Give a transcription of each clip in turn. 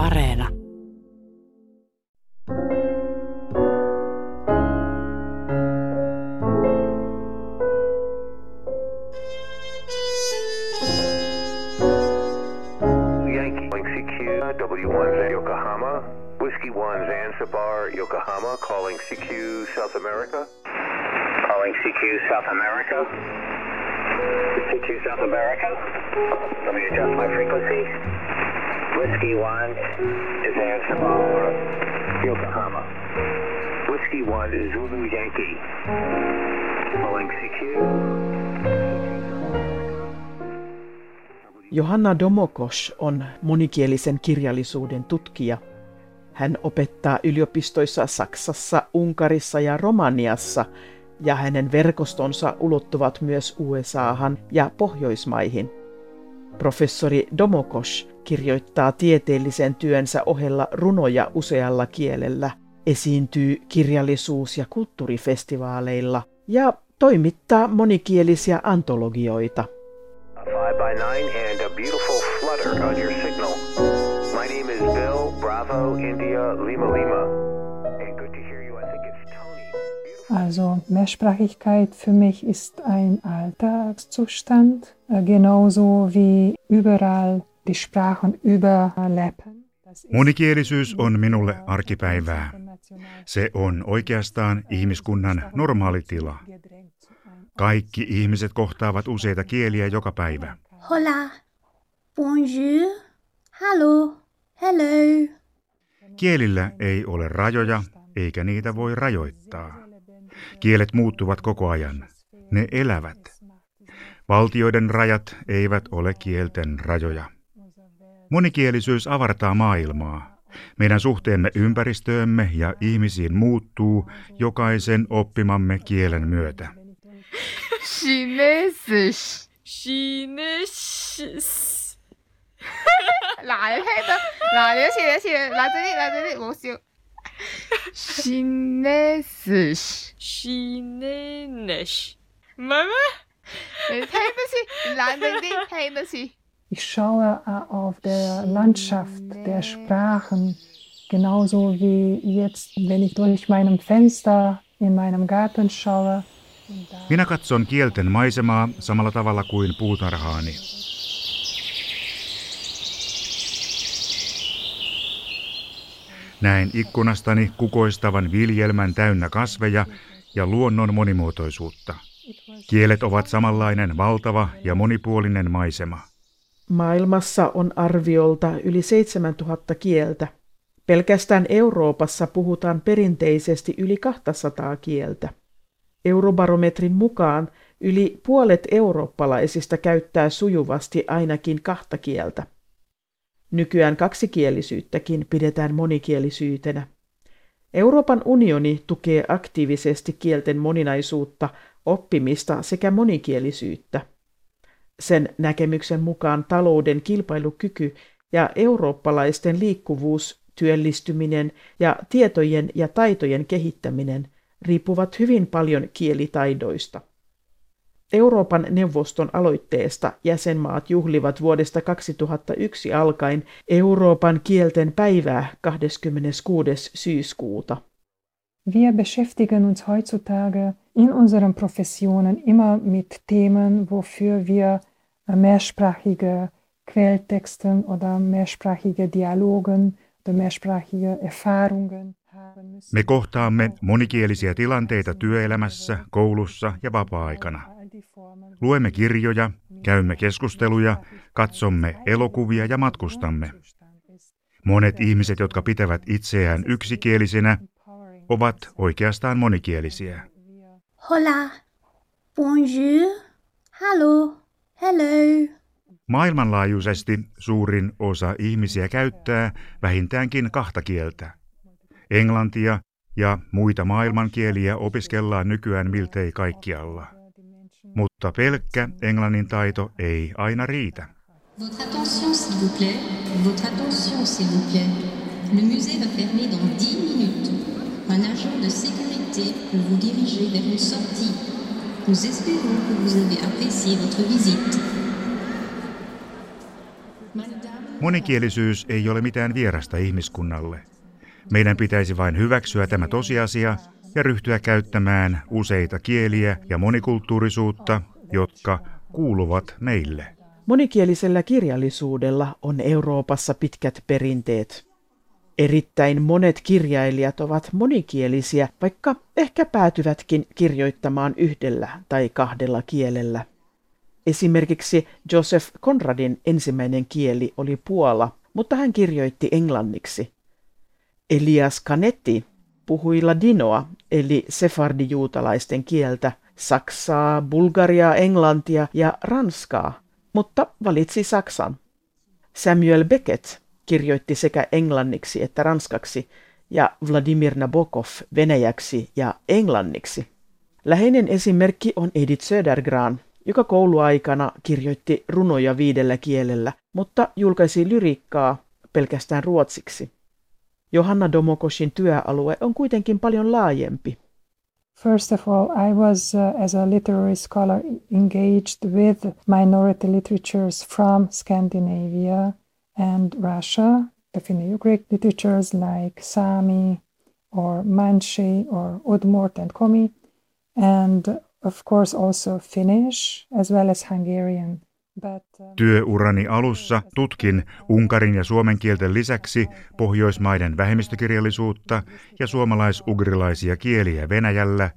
Areena. Johanna Domokos on monikielisen kirjallisuuden tutkija. Hän opettaa yliopistoissa Saksassa, Unkarissa ja Romaniassa, ja hänen verkostonsa ulottuvat myös USAhan ja Pohjoismaihin. Professori Domokos kirjoittaa tieteellisen työnsä ohella runoja usealla kielellä, esiintyy kirjallisuus- ja kulttuurifestivaaleilla ja toimittaa monikielisiä antologioita. Five by nine and a beautiful flutter on your signal. My name is Bill Bravo India Lima Lima. And good to hear you. I think it's Tony. Beautiful. Also Mehrsprachigkeit für mich ist ein Alltagszustand, äh, genauso wie überall die Sprachen überlappen. Monikielisyys on minulle arkipäivää. Se on oikeastaan ihmiskunnan normaali tila. Kaikki ihmiset kohtaavat useita kieliä joka päivä. Hola, bonjour, hallo, hello. Kielillä ei ole rajoja, eikä niitä voi rajoittaa. Kielet muuttuvat koko ajan. Ne elävät. Valtioiden rajat eivät ole kielten rajoja. Monikielisyys avartaa maailmaa. Meidän suhteemme ympäristöömme ja ihmisiin muuttuu jokaisen oppimamme kielen myötä. Chinesis. Chinesis. 嗱，你听到嗱，你一次你一次，嗱嗰啲嗱嗰啲冇笑。Chinesis。Chinesis。唔系咩？你听多次，冷静啲，听多次。 Ich schaue äh, auf der Landschaft der Sprachen, genauso wie jetzt, wenn ich durch meinem Fenster in meinem Garten schaue. Minä katson kielten maisemaa samalla tavalla kuin puutarhaani. Näen ikkunastani kukoistavan viljelmän täynnä kasveja ja luonnon monimuotoisuutta. Kielet ovat samanlainen valtava ja monipuolinen maisema. Maailmassa on arviolta yli 7000 kieltä. Pelkästään Euroopassa puhutaan perinteisesti yli 200 kieltä. Eurobarometrin mukaan yli puolet eurooppalaisista käyttää sujuvasti ainakin kahta kieltä. Nykyään kaksikielisyyttäkin pidetään monikielisyytenä. Euroopan unioni tukee aktiivisesti kielten moninaisuutta, oppimista sekä monikielisyyttä. Sen näkemyksen mukaan talouden kilpailukyky ja eurooppalaisten liikkuvuus, työllistyminen ja tietojen ja taitojen kehittäminen riippuvat hyvin paljon kielitaidoista. Euroopan neuvoston aloitteesta jäsenmaat juhlivat vuodesta 2001 alkaen Euroopan kielten päivää 26. syyskuuta. Wir beschäftigen uns heutzutage in unseren Professionen immer mit Themen, wofür wir mehrsprachige Quelltexten oder mehrsprachige Dialogen oder mehrsprachige Erfahrungen. Me kohtaamme monikielisiä tilanteita työelämässä, koulussa ja vapaa-aikana. Luemme kirjoja, käymme keskusteluja, katsomme elokuvia ja matkustamme. Monet ihmiset, jotka pitävät itseään yksikielisinä, ovat oikeastaan monikielisiä. Hola, bonjour, hallo, hello. Maailmanlaajuisesti suurin osa ihmisiä käyttää vähintäänkin kahta kieltä. Englantia ja muita maailmankieliä opiskellaan nykyään miltei kaikkialla. Mutta pelkkä englannin taito ei aina riitä. Votre attention, s'il vous plaît. Votre attention, s'il vous plaît. Le musée va fermer dans 10 minutes. Un agent de sécurité peut vous diriger vers une sortie. Nous espérons que vous avez apprécié votre visite. Meine Damen Monikielisyys ei ole mitään vierasta ihmiskunnalle. Meidän pitäisi vain hyväksyä tämä tosiasia ja ryhtyä käyttämään useita kieliä ja monikulttuurisuutta, jotka kuuluvat meille. Monikielisellä kirjallisuudella on Euroopassa pitkät perinteet. Erittäin monet kirjailijat ovat monikielisiä, vaikka ehkä päätyvätkin kirjoittamaan yhdellä tai kahdella kielellä. Esimerkiksi Joseph Conradin ensimmäinen kieli oli puola, mutta hän kirjoitti englanniksi. Elias Canetti puhui ladinoa, eli sefardijuutalaisten kieltä, saksaa, bulgariaa, englantia ja ranskaa, mutta valitsi saksan. Samuel Beckett kirjoitti sekä englanniksi että ranskaksi ja Vladimir Nabokov venäjäksi ja englanniksi. Läheinen esimerkki on Edith Södergran, joka kouluaikana kirjoitti runoja viidellä kielellä, mutta julkaisi lyriikkaa pelkästään ruotsiksi. Johanna Domokoshin työalue on kuitenkin paljon laajempi. First of all, I was, uh, as a literary scholar, engaged with minority literatures from Scandinavia and Russia, the Finno-Ugric literatures like Sami or Mansi or Udmurt and Komi, and of course also Finnish as well as Hungarian. Uh, Työurani alussa tutkin unkarin ja suomen kielten lisäksi pohjoismaiden vähemmistökirjallisuutta ja suomalais-ugrilaisia kieliä Venäjällä,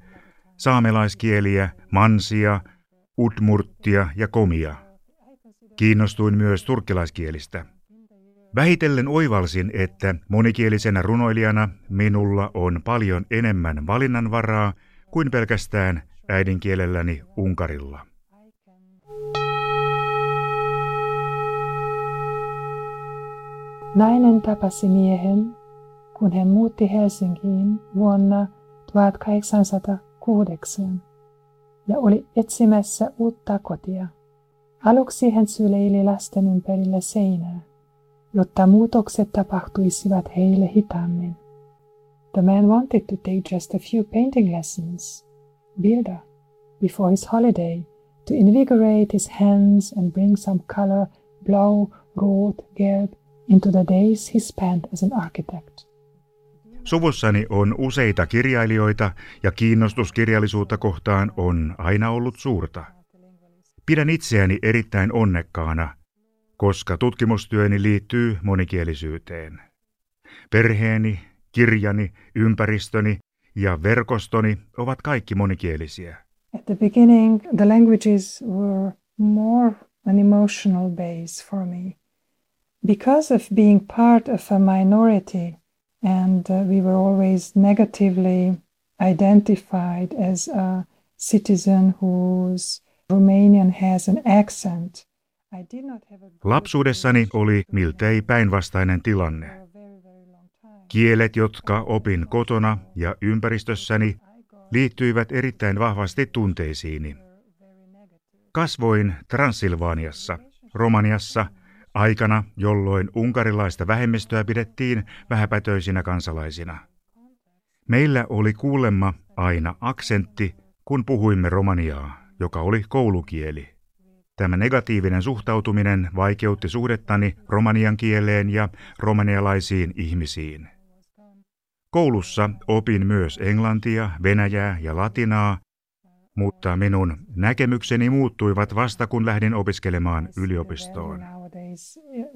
saamelaiskieliä, mansia, udmurttia ja komia. Kiinnostuin myös turkkilaiskielistä. Vähitellen oivalsin, että monikielisenä runoilijana minulla on paljon enemmän valinnanvaraa kuin pelkästään äidinkielelläni Unkarilla. Nainen tapasi miehen, kun hän muutti Helsinkiin vuonna 1808 ja oli etsimässä uutta kotia. Aluksi hän syleili lasten ympärillä seinää, jotta muutokset tapahtuisivat heille hitaammin. The man wanted to take just a few painting lessons, Bilder, before his holiday to invigorate his hands and bring some color, blau, rot, gelb, into the days he spent as an architect. Suvussani on useita kirjailijoita ja kiinnostus kirjallisuutta kohtaan on aina ollut suurta. Pidän itseäni erittäin onnekkaana, koska tutkimustyöni liittyy monikielisyyteen. Perheeni, kirjani, ympäristöni ja verkostoni ovat kaikki monikielisiä. At the beginning, the languages were more an emotional base for me. Because of being part of a minority, and uh, we were always negatively identified as a citizen whose Romanian has an accent. Lapsuudessani oli miltei päinvastainen tilanne. Kielet, jotka opin kotona ja ympäristössäni, liittyivät erittäin vahvasti tunteisiini. Kasvoin Transilvaaniassa, Romaniassa, aikana, jolloin unkarilaista vähemmistöä pidettiin vähäpätöisinä kansalaisina. Meillä oli kuulemma aina aksentti, kun puhuimme romaniaa, joka oli koulukieli. Tämä negatiivinen suhtautuminen vaikeutti suhdettani romanian kieleen ja romanialaisiin ihmisiin. Koulussa opin myös englantia, venäjää ja latinaa, mutta minun näkemykseni muuttuivat vasta kun lähdin opiskelemaan yliopistoon.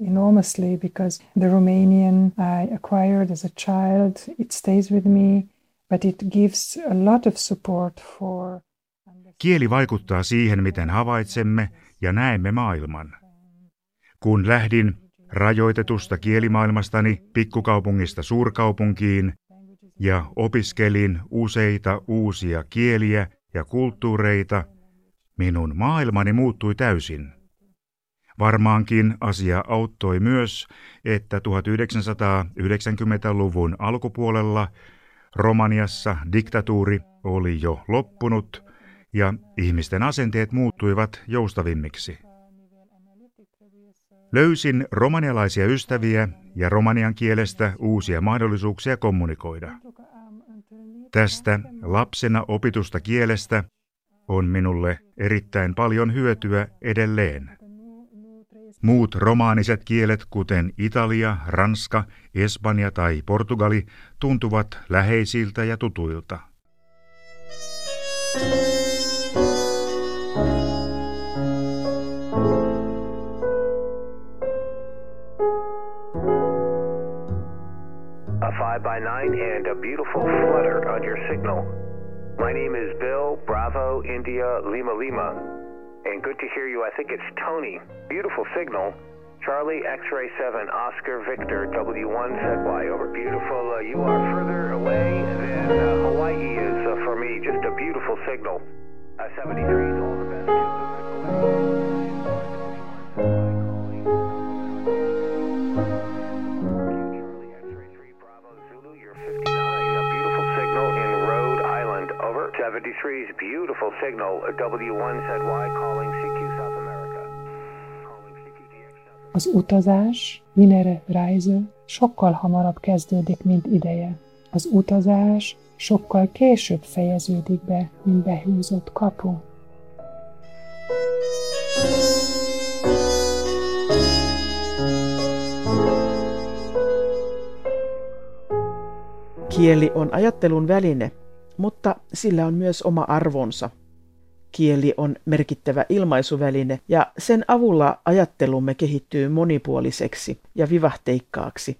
Enormously because the Romanian I acquired as a child, it stays with me, but it gives a lot of support for Kieli vaikuttaa siihen, miten havaitsemme ja näemme maailman. Kun lähdin rajoitetusta kielimaailmastani pikkukaupungista suurkaupunkiin ja opiskelin useita uusia kieliä ja kulttuureita, minun maailmani muuttui täysin. Varmaankin asia auttoi myös, että 1990-luvun alkupuolella Romaniassa diktatuuri oli jo loppunut ja ihmisten asenteet muuttuivat joustavimmiksi. Löysin romanialaisia ystäviä ja romanian kielestä uusia mahdollisuuksia kommunikoida. Tästä lapsena opitusta kielestä on minulle erittäin paljon hyötyä edelleen. Muut romaaniset kielet, kuten Italia, Ranska, Espanja tai Portugali, tuntuvat läheisiltä ja tutuilta. A 5 by 9 and a beautiful flutter on your signal. My name is Bill, Bravo, India, Lima Lima. And good to hear you. I think it's Tony. Beautiful signal. Charlie, X-ray 7, Oscar, Victor, W1, ZY. Over. Beautiful. Uh, you are further away than uh, Hawaii is uh, for me. Just a beautiful signal. Uh, 73 is all the best. Beautiful signal. W1ZY calling CQ South America. Az utazás, Minere Reise, sokkal hamarabb kezdődik, mint ideje. Az utazás sokkal később fejeződik be, mint behúzott kapu. Kieli on ajattelun väline, mutta sillä on myös oma arvonsa. Kieli on merkittävä ilmaisuväline ja sen avulla ajattelumme kehittyy monipuoliseksi ja vivahteikkaaksi.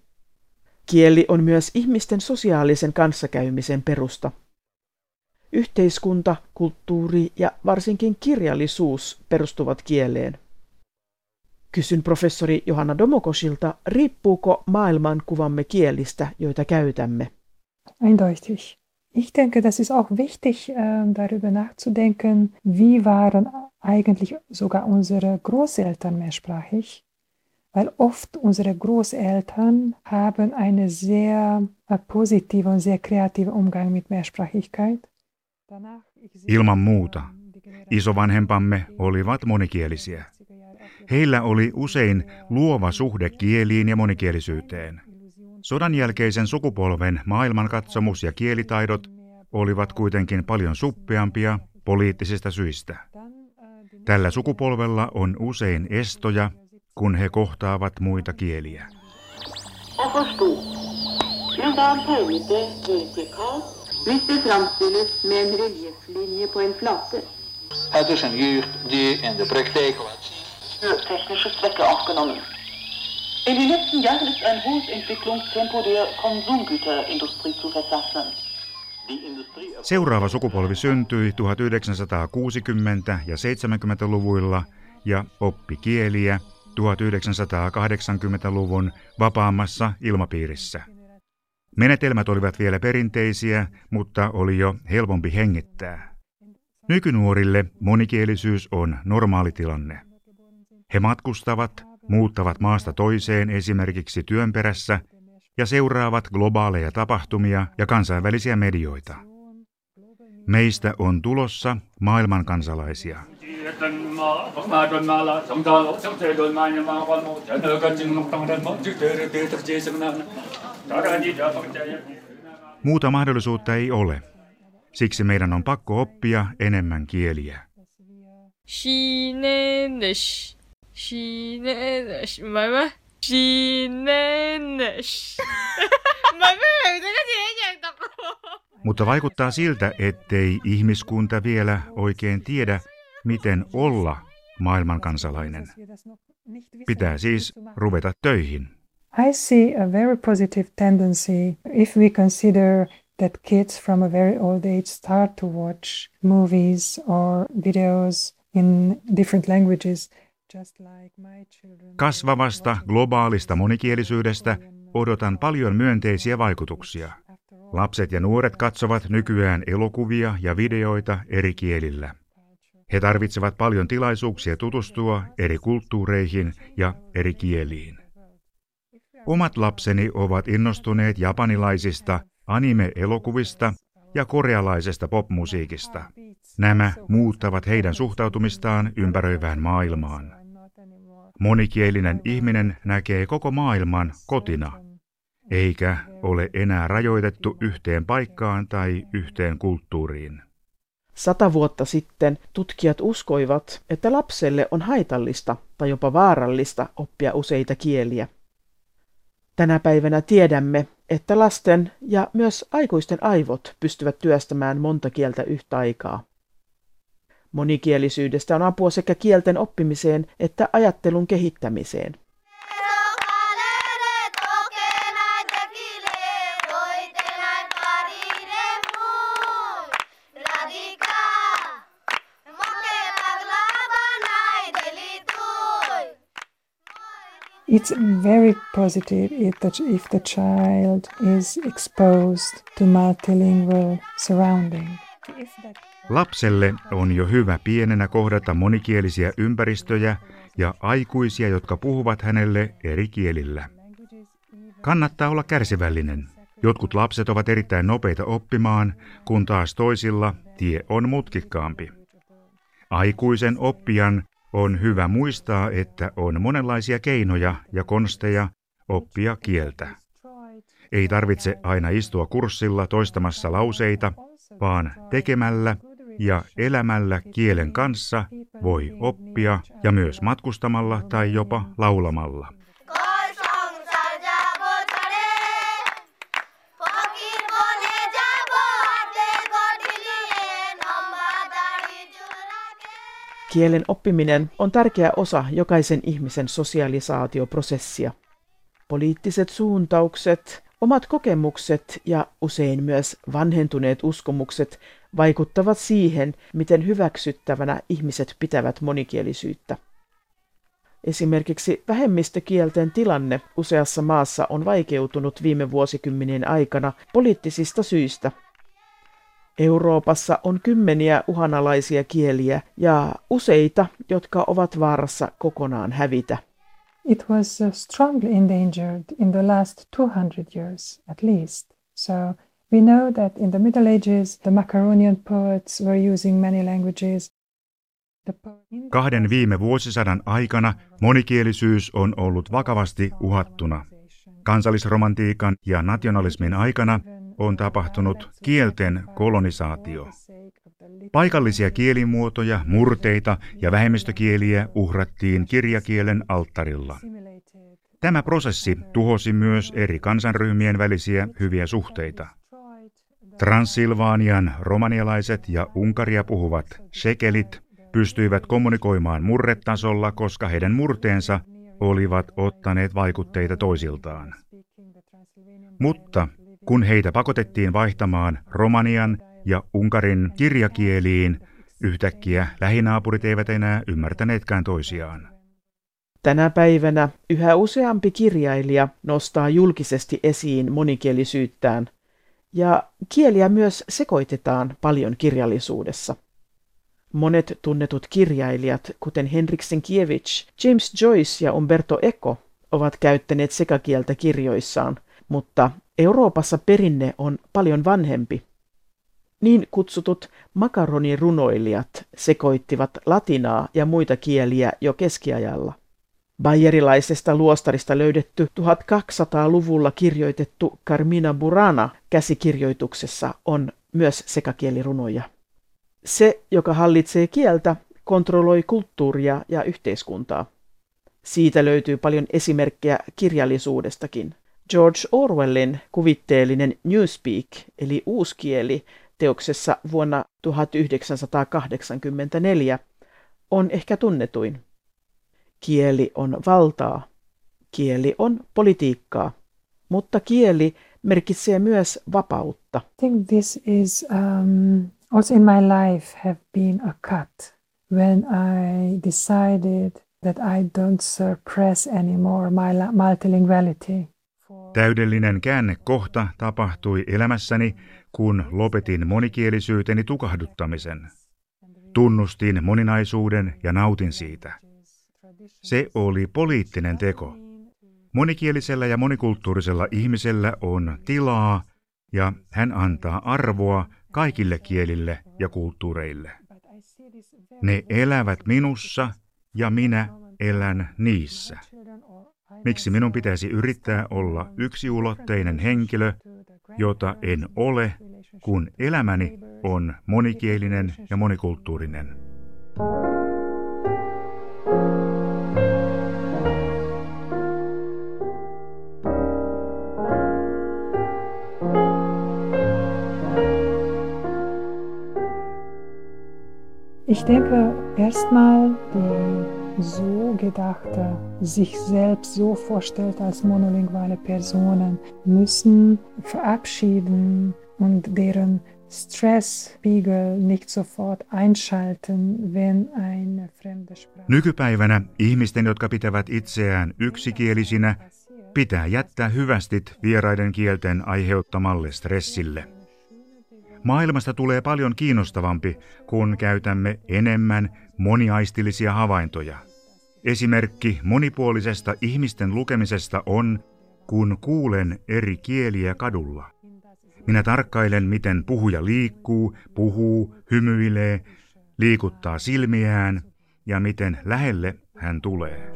Kieli on myös ihmisten sosiaalisen kanssakäymisen perusta. Yhteiskunta, kulttuuri ja varsinkin kirjallisuus perustuvat kieleen. Kysyn professori Johanna Domokosilta, riippuuko maailmankuvamme kielistä, joita käytämme? Eindeutig. Ich denke, das ist auch wichtig, ähm, darüber nachzudenken, wie waren eigentlich sogar unsere Großeltern mehrsprachig. Weil oft unsere Großeltern haben eine sehr äh, positive und sehr kreative Umgang mit Mehrsprachigkeit. Ilman muuta. die Generation Isovanhempamme olivat monikielisiä. Heillä oli usein luova suhde kieliin ja monikielisyyteen. Sodan jälkeisen sukupolven maailmankatsomus ja kielitaidot olivat kuitenkin paljon suppeampia poliittisista syistä. Tällä sukupolvella on usein estoja, kun he kohtaavat muita kieliä. det framstilles med en relieflinje på en flate? Het is een die in de praktijk wat technische Zwecke aufgenommen. In den letzten Jahren ist ein hohes Entwicklungstempo der Konsumgüterindustrie zu verzeichnen. Die Industrie Seuraava sukupolvi syntyi 1960- ja 70-luvuilla ja oppi kieliä 1980-luvun vapaammassa ilmapiirissä. Menetelmät olivat vielä perinteisiä, mutta oli jo helpompi hengittää. Nykynuorille monikielisyys on normaali tilanne. He matkustavat, muuttavat maasta toiseen esimerkiksi työn perässä ja seuraavat globaaleja tapahtumia ja kansainvälisiä medioita. Meistä on tulossa maailman kansalaisia. Muuta mahdollisuutta ei ole. Siksi meidän on pakko oppia enemmän kieliä. Shinenesh. Mä mä. Shinenesh. Mä mä yritäkö siihen Mutta vaikuttaa siltä, ettei ihmiskunta vielä oikein tiedä, miten olla maailman kansalainen. Pitää siis ruveta töihin. I see a very positive tendency if we consider that kids from a very old age start to watch movies or videos in different languages, Kasvavasta globaalista monikielisyydestä odotan paljon myönteisiä vaikutuksia. Lapset ja nuoret katsovat nykyään elokuvia ja videoita eri kielillä. He tarvitsevat paljon tilaisuuksia tutustua eri kulttuureihin ja eri kieliin. Omat lapseni ovat innostuneet japanilaisista anime-elokuvista ja korealaisesta popmusiikista. Nämä muuttavat heidän suhtautumistaan ympäröivään maailmaan. Monikielinen ihminen näkee koko maailman kotina, eikä ole enää rajoitettu yhteen paikkaan tai yhteen kulttuuriin. Sata vuotta sitten tutkijat uskoivat, että lapselle on haitallista tai jopa vaarallista oppia useita kieliä. Tänä päivänä tiedämme, että lasten ja myös aikuisten aivot pystyvät työstämään monta kieltä yhtä aikaa. Monikielisyydestä on apua sekä kielten oppimiseen että ajattelun kehittämiseen. It's very positive if the, if the child is exposed to multilingual surrounding. Lapselle on jo hyvä pienenä kohdata monikielisiä ympäristöjä ja aikuisia, jotka puhuvat hänelle eri kielillä. Kannattaa olla kärsivällinen. Jotkut lapset ovat erittäin nopeita oppimaan, kun taas toisilla tie on mutkikkaampi. Aikuisen oppijan on hyvä muistaa, että on monenlaisia keinoja ja konsteja oppia kieltä. Ei tarvitse aina istua kurssilla toistamassa lauseita, vaan tekemällä ja elämällä kielen kanssa voi oppia ja myös matkustamalla tai jopa laulamalla. Kielen oppiminen on tärkeä osa jokaisen ihmisen sosialisaatioprosessia. Poliittiset suuntaukset, omat kokemukset ja usein myös vanhentuneet uskomukset vaikuttavat siihen, miten hyväksyttävänä ihmiset pitävät monikielisyyttä. Esimerkiksi vähemmistökielten tilanne useassa maassa on vaikeutunut viime vuosikymmenien aikana poliittisista syistä – Euroopassa on kymmeniä uhanalaisia kieliä ja useita, jotka ovat vaarassa kokonaan hävitä. It was strongly endangered in the last 200 years at least. So we know that in the Middle Ages the Macaronian poets were using many languages. Kahden viime vuosisadan aikana monikielisyys on ollut vakavasti uhattuna. Kansallisromantiikan ja nationalismin aikana on tapahtunut kielten kolonisaatio. Paikallisia kielimuotoja, murteita ja vähemmistökieliä uhrattiin kirjakielen alttarilla. Tämä prosessi tuhosi myös eri kansanryhmien välisiä hyviä suhteita. Transilvaanian romanialaiset ja Unkaria puhuvat sekelit pystyivät kommunikoimaan murretasolla, koska heidän murteensa olivat ottaneet vaikutteita toisiltaan. Mutta kun heitä pakotettiin vaihtamaan Romanian ja Unkarin kirjakieliin, yhtäkkiä lähinaapurit eivät enää ymmärtäneetkään toisiaan. Tänä päivänä yhä useampi kirjailija nostaa julkisesti esiin monikielisyyttään, ja kieliä myös sekoitetaan paljon kirjallisuudessa. Monet tunnetut kirjailijat, kuten Henrik Sienkiewicz, James Joyce ja Umberto Eco, ovat käyttäneet sekakieltä kirjoissaan, mutta Euroopassa perinne on paljon vanhempi. Niin kutsutut makaronirunoilijat sekoittivat latinaa ja muita kieliä jo keskiajalla. Bayerilaisesta luostarista löydetty 1200-luvulla kirjoitettu Carmina Burana käsikirjoituksessa on myös sekakielirunoja. Se, joka hallitsee kieltä, kontrolloi kulttuuria ja yhteiskuntaa. Siitä löytyy paljon esimerkkejä kirjallisuudestakin. George Orwellin kuvitteellinen Newspeak eli uuskieli teoksessa vuonna 1984 on ehkä tunnetuin. Kieli on valtaa. Kieli on politiikkaa. Mutta kieli merkitsee myös vapautta. I think this is um, also in my life have been a cut when I decided that I don't suppress anymore my multilinguality. Täydellinen käännekohta tapahtui elämässäni, kun lopetin monikielisyyteni tukahduttamisen. Tunnustin moninaisuuden ja nautin siitä. Se oli poliittinen teko. Monikielisellä ja monikulttuurisella ihmisellä on tilaa ja hän antaa arvoa kaikille kielille ja kulttuureille. Ne elävät minussa ja minä elän niissä. Miksi minun pitäisi yrittää olla yksiulotteinen henkilö, jota en ole, kun elämäni on monikielinen ja monikulttuurinen. Ich denke, erstmal die so gedachte, sich selbst so vorstellt als monolinguale Personen, müssen verabschieden und deren Stresspiegel nicht sofort einschalten, wenn eine fremde Sprache... Nykypäivänä ihmisten, jotka pitävät itseään yksikielisinä, pitää jättää hyvästit vieraiden kielten aiheuttamalle stressille. Maailmasta tulee paljon kiinnostavampi, kun käytämme enemmän moniaistillisia havaintoja. Esimerkki monipuolisesta ihmisten lukemisesta on, kun kuulen eri kieliä kadulla. Minä tarkkailen, miten puhuja liikkuu, puhuu, hymyilee, liikuttaa silmiään ja miten lähelle hän tulee.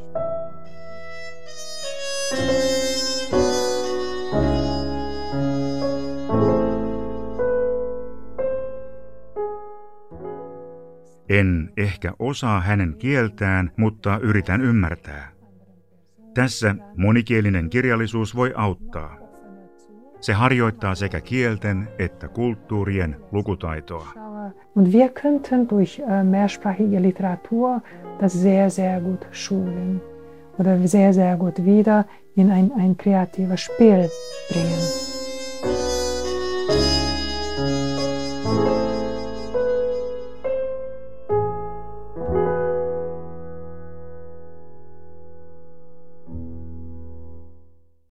En ehkä osaa hänen kieltään, mutta yritän ymmärtää. Tässä monikielinen kirjallisuus voi auttaa. Se harjoittaa sekä kielten että kulttuurien lukutaitoa. Und wir könnten durch äh, mehrsprachige Literatur das sehr, sehr gut schulen oder sehr, sehr gut wieder in ein, ein kreatives Spiel bringen.